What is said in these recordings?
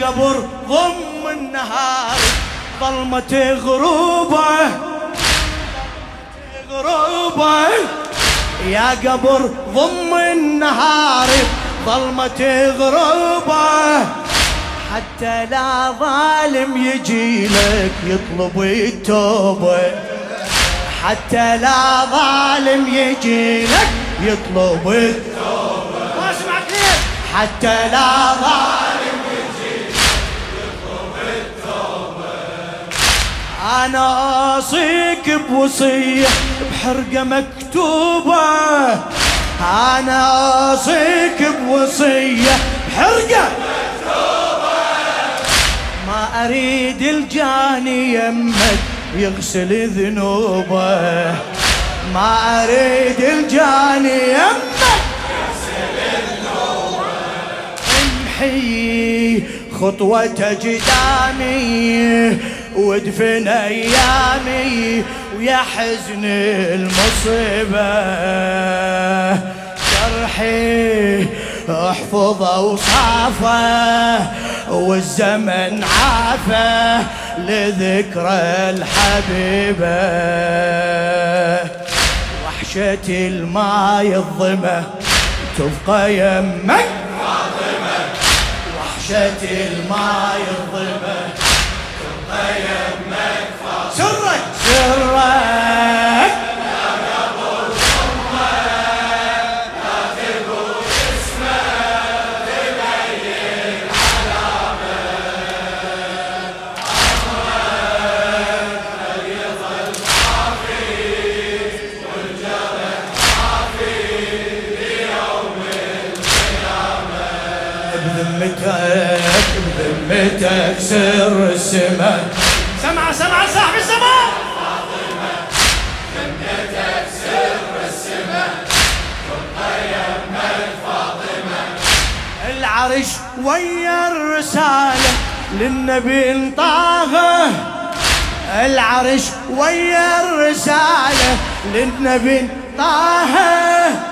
يا قبر ضم النهار ظلمة غروبه غروبه. يا قبر ضم النهار ظلمة غروبه. حتى لا ظالم يجي لك يطلب التوبة. حتى لا ظالم يجي لك يطلب التوبة. حتى لا ظالم أنا اوصيك بوصية بحرقة مكتوبة. أنا اوصيك بوصية بحرقة ما أريد الجاني يمك يغسل ذنوبه. ما أريد الجاني يمك امحي خطوة قدامي وادفن ايامي ويا حزن المصيبة. جرحي احفظه وصافه والزمن عافه لذكرى الحبيبة. وحشة الماي الظمة تبقى يمك وحشة الماي الظلمة تبقى يمك بذمتك سر السماء. سمع سمع صاحب السماء! العرش ويا الرسالة للنبي انطاغه العرش ويا الرسالة للنبي طه.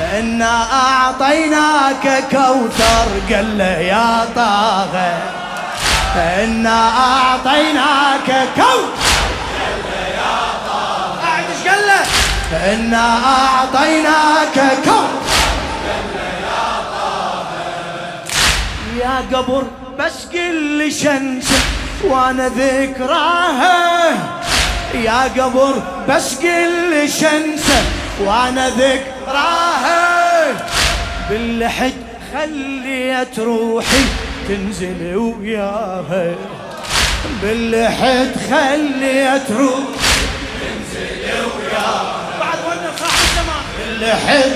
إنا أعطيناك كوثر قال له يا طاغة إنا أعطيناك كوثر قاعد إيش قال له إنا أعطيناك كوثر يا قبر بس قل لي وأنا ذكراها يا قبر بس قل لي وأنا ذكراها باللحد خليت روحي تنزل وياها. باللحد خليت روحي تنزل وياها. بعد وأنا صاحب الزمان؟ باللحد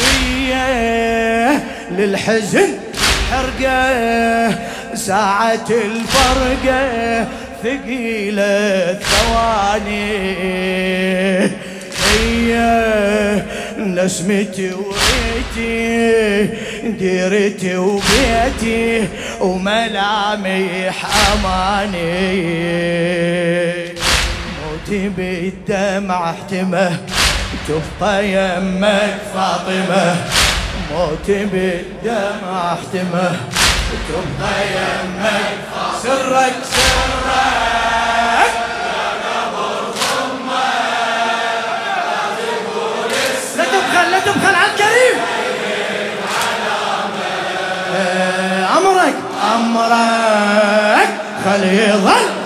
بيه للحزن حرقة ساعة الفرقة ثقيلة ثواني هي نسمتي وريتي ديرتي وبيتي وملامح أماني موتي بالدمع احتمه تبقى يمك فاطمة. موتي بالدمع احتمه. تبقى يمك سرك سرك. لا تبخل لا تبخل على الكريم. آه، أمرك أمرك خلي يظل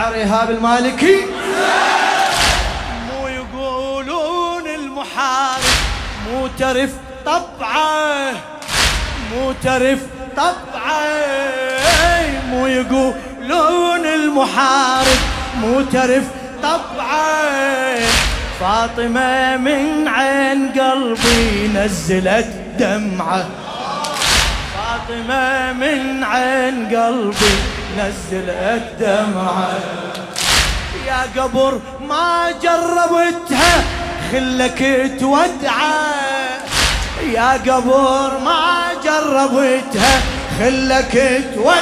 الشاعر إيهاب المالكي؟ مو يقولون المحارب مو ترف طبعه مو ترف طبعه. مو يقولون المحارب مو ترف طبعه. فاطمة من عين قلبي نزلت دمعة. فاطمة من عين قلبي نزلت دمعة يا قبر ما جربتها خلك تودعه. يا قبر ما جربتها خلك تودعه.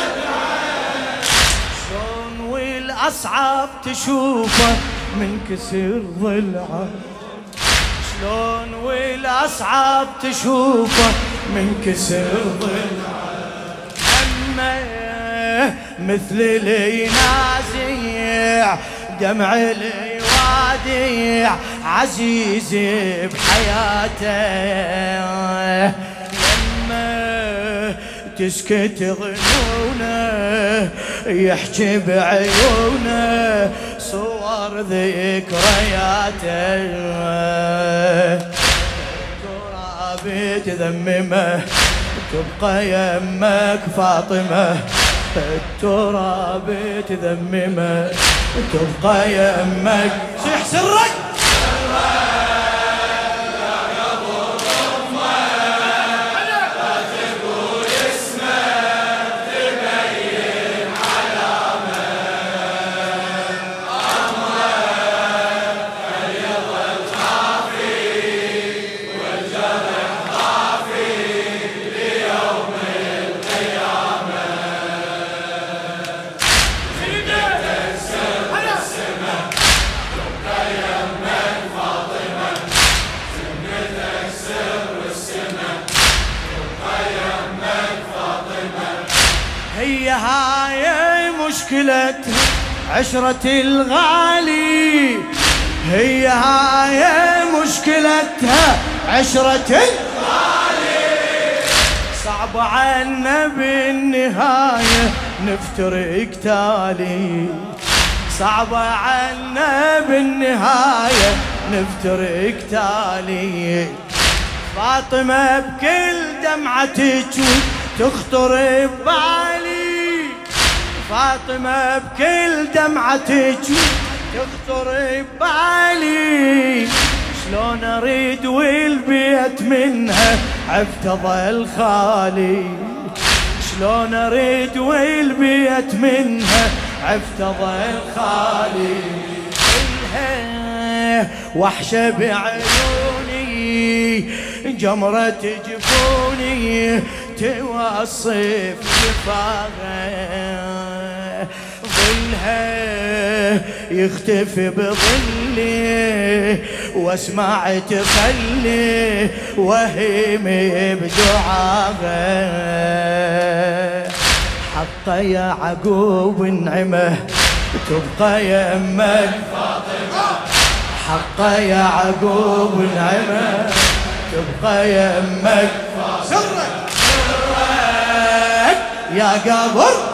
شلون والأصعب تشوفه من كسر ضلعه. شلون والأصعب تشوفه من كسر ضلعه. مثل الينازع دمع الوادع عزيز بحياته. لما تسكت غنونه يحكي بعيونه صور ذكرياته. تراب تذممه تبقى يمك فاطمة. التراب تذممه تبقى يمك. صيح سرك! عشرة الغالي. هي هاي مشكلتها عشرة الغالي. صعب عنا بالنهاية نفترق تالي. صعب عنا بالنهاية نفترق تالي. فاطمة بكل دمعتك تخطر ببالي. فاطمة بكل دمعتك تخطر ببالي شلون أريد والبيت منها؟ عفت ظل خالي. شلون أريد والبيت منها؟ عفت ظل خالي. إلها وحشة بعيوني جمرة جفوني توصف شفاها ظلها يختفي بظلي واسمع تخلي وهيم بدعاها حق يا عقوب النعمة تبقى يمك حق يا عقوب النعمة تبقى يمك سرك سرك يا قبر.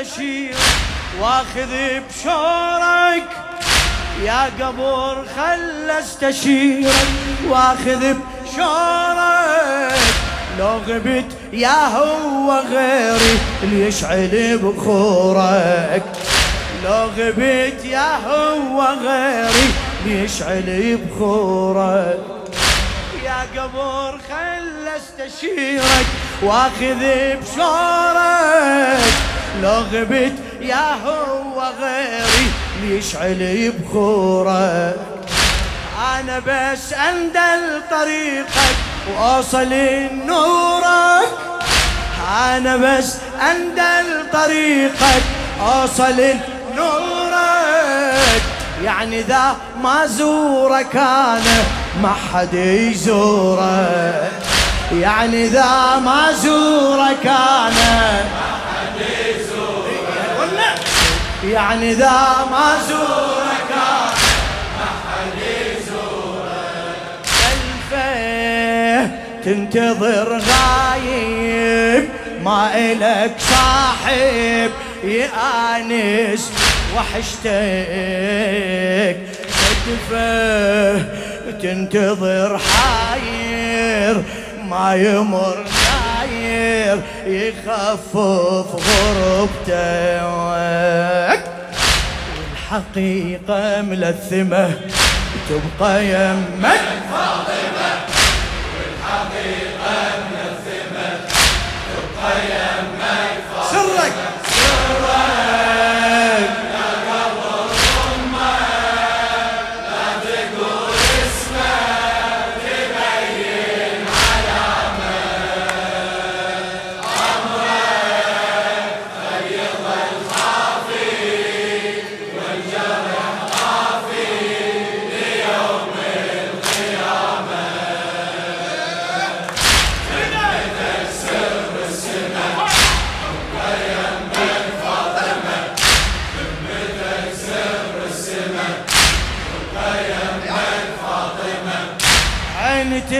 خل استشير واخذ بشورك. يا قبر خل استشيرك واخذ بشورك. لو غبت يا هو غيري اللي يشعل بخورك. لو غبت يا هو غيري اللي يشعل بخورك. يا قبر خل استشيرك واخذ بشورك. لو غبت يا هو غيري ليشعل بخورك. أنا بس اندل طريقك وأوصل نورك أنا بس اندل طريقك أوصل نورك يعني ذا ما زورك أنا ما حد يزورك يعني ذا ما زورك أنا يعني ذا ما زورك ما حد يزورك خلفه تنتظر غايب؟ ما إلك صاحب يآنس وحشتك. كتفه تنتظر حاير؟ ما يمر داير يخفف غربتك. والحقيقة ملثمة تبقى يمك.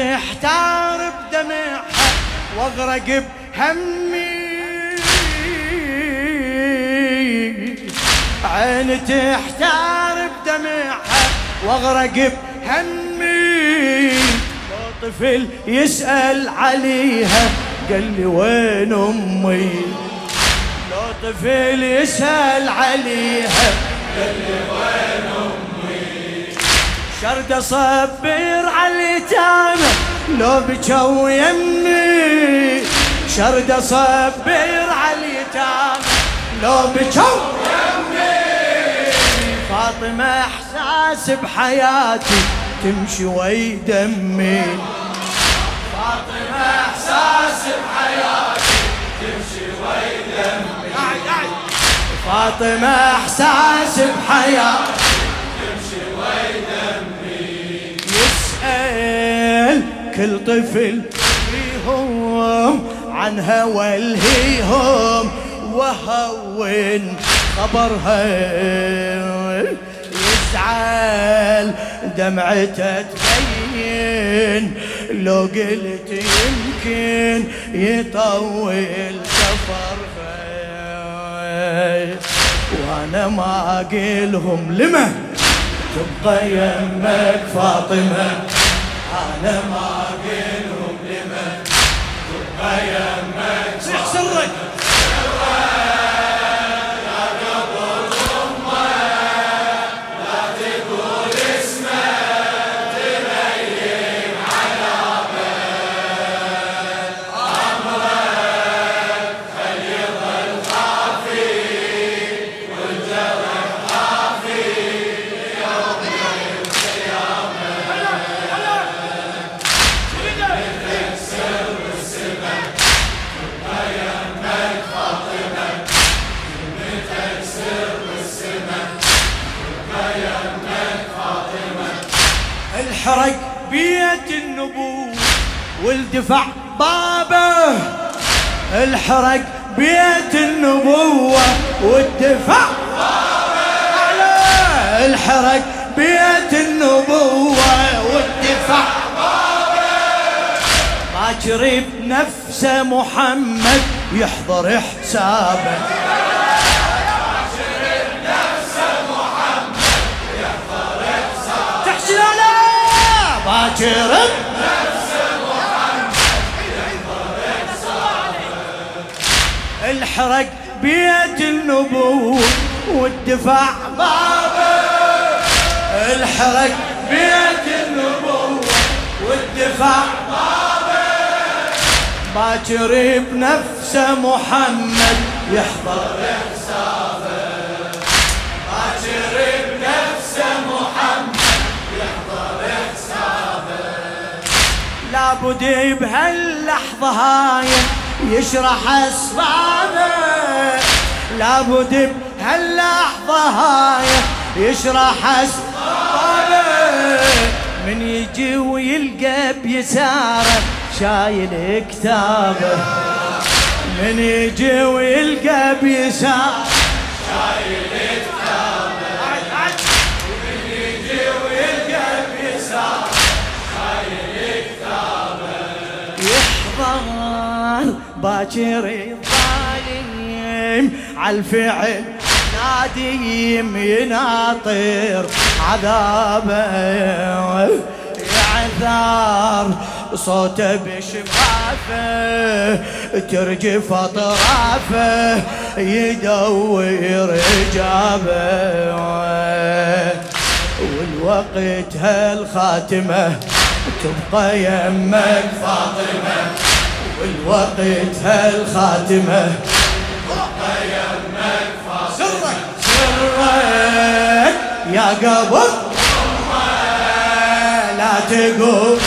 تحتار بدمعها واغرق بهمي. عيني تحتار بدمعها واغرق بهمي. لو طفل يسأل عليها قال لي وين أمي؟ لو طفل يسأل عليها قال لي وين أمي؟ شرد اصبر على اليتامى لو بجو يمي. شرد اصبر على اليتامى لو بجو يمي. فاطمة إحساس بحياتي تمشي ويدمي. فاطمة إحساس بحياتي تمشي ويدمي. فاطمة إحساس بحياتي كل طفل فيهم عن هوى الهيهم وهون خبرها يزعل دمعته تبين. لو قلت يمكن يطول سفرها. وأنا ما أقلهم. لمه تبقى يمك فاطمة. Namaste. والدفع بابه! الحرق بيت النبوة والدفع أعلى الحرق بيت النبوة والدفع باكر بنفسه محمد يحضر حسابه. باكر الحرق بيت النبوة والدفاع. بابه الحرق بيت النبوة والدفاع. بابه باكر بنفسه محمد يحضر حسابه باكر بنفسه محمد يحضر حسابه لا لابد بهاللحظة هاي يشرح أسراره لابد بهاللحظة هاي يشرح أسراره من يجي ويلقى بيساره شايل كتابه. من يجي ويلقى بيساره شايل باكر الظالم عالفعل ناديم يناطر عذابه يعثار صوته بشفافه ترجف أطرافه يدور إجابه. والوقت هالخاتمة تبقى يمك فاطمة. والوقت هالخاتمة سرك. سرك. يا قبر. لا تقول.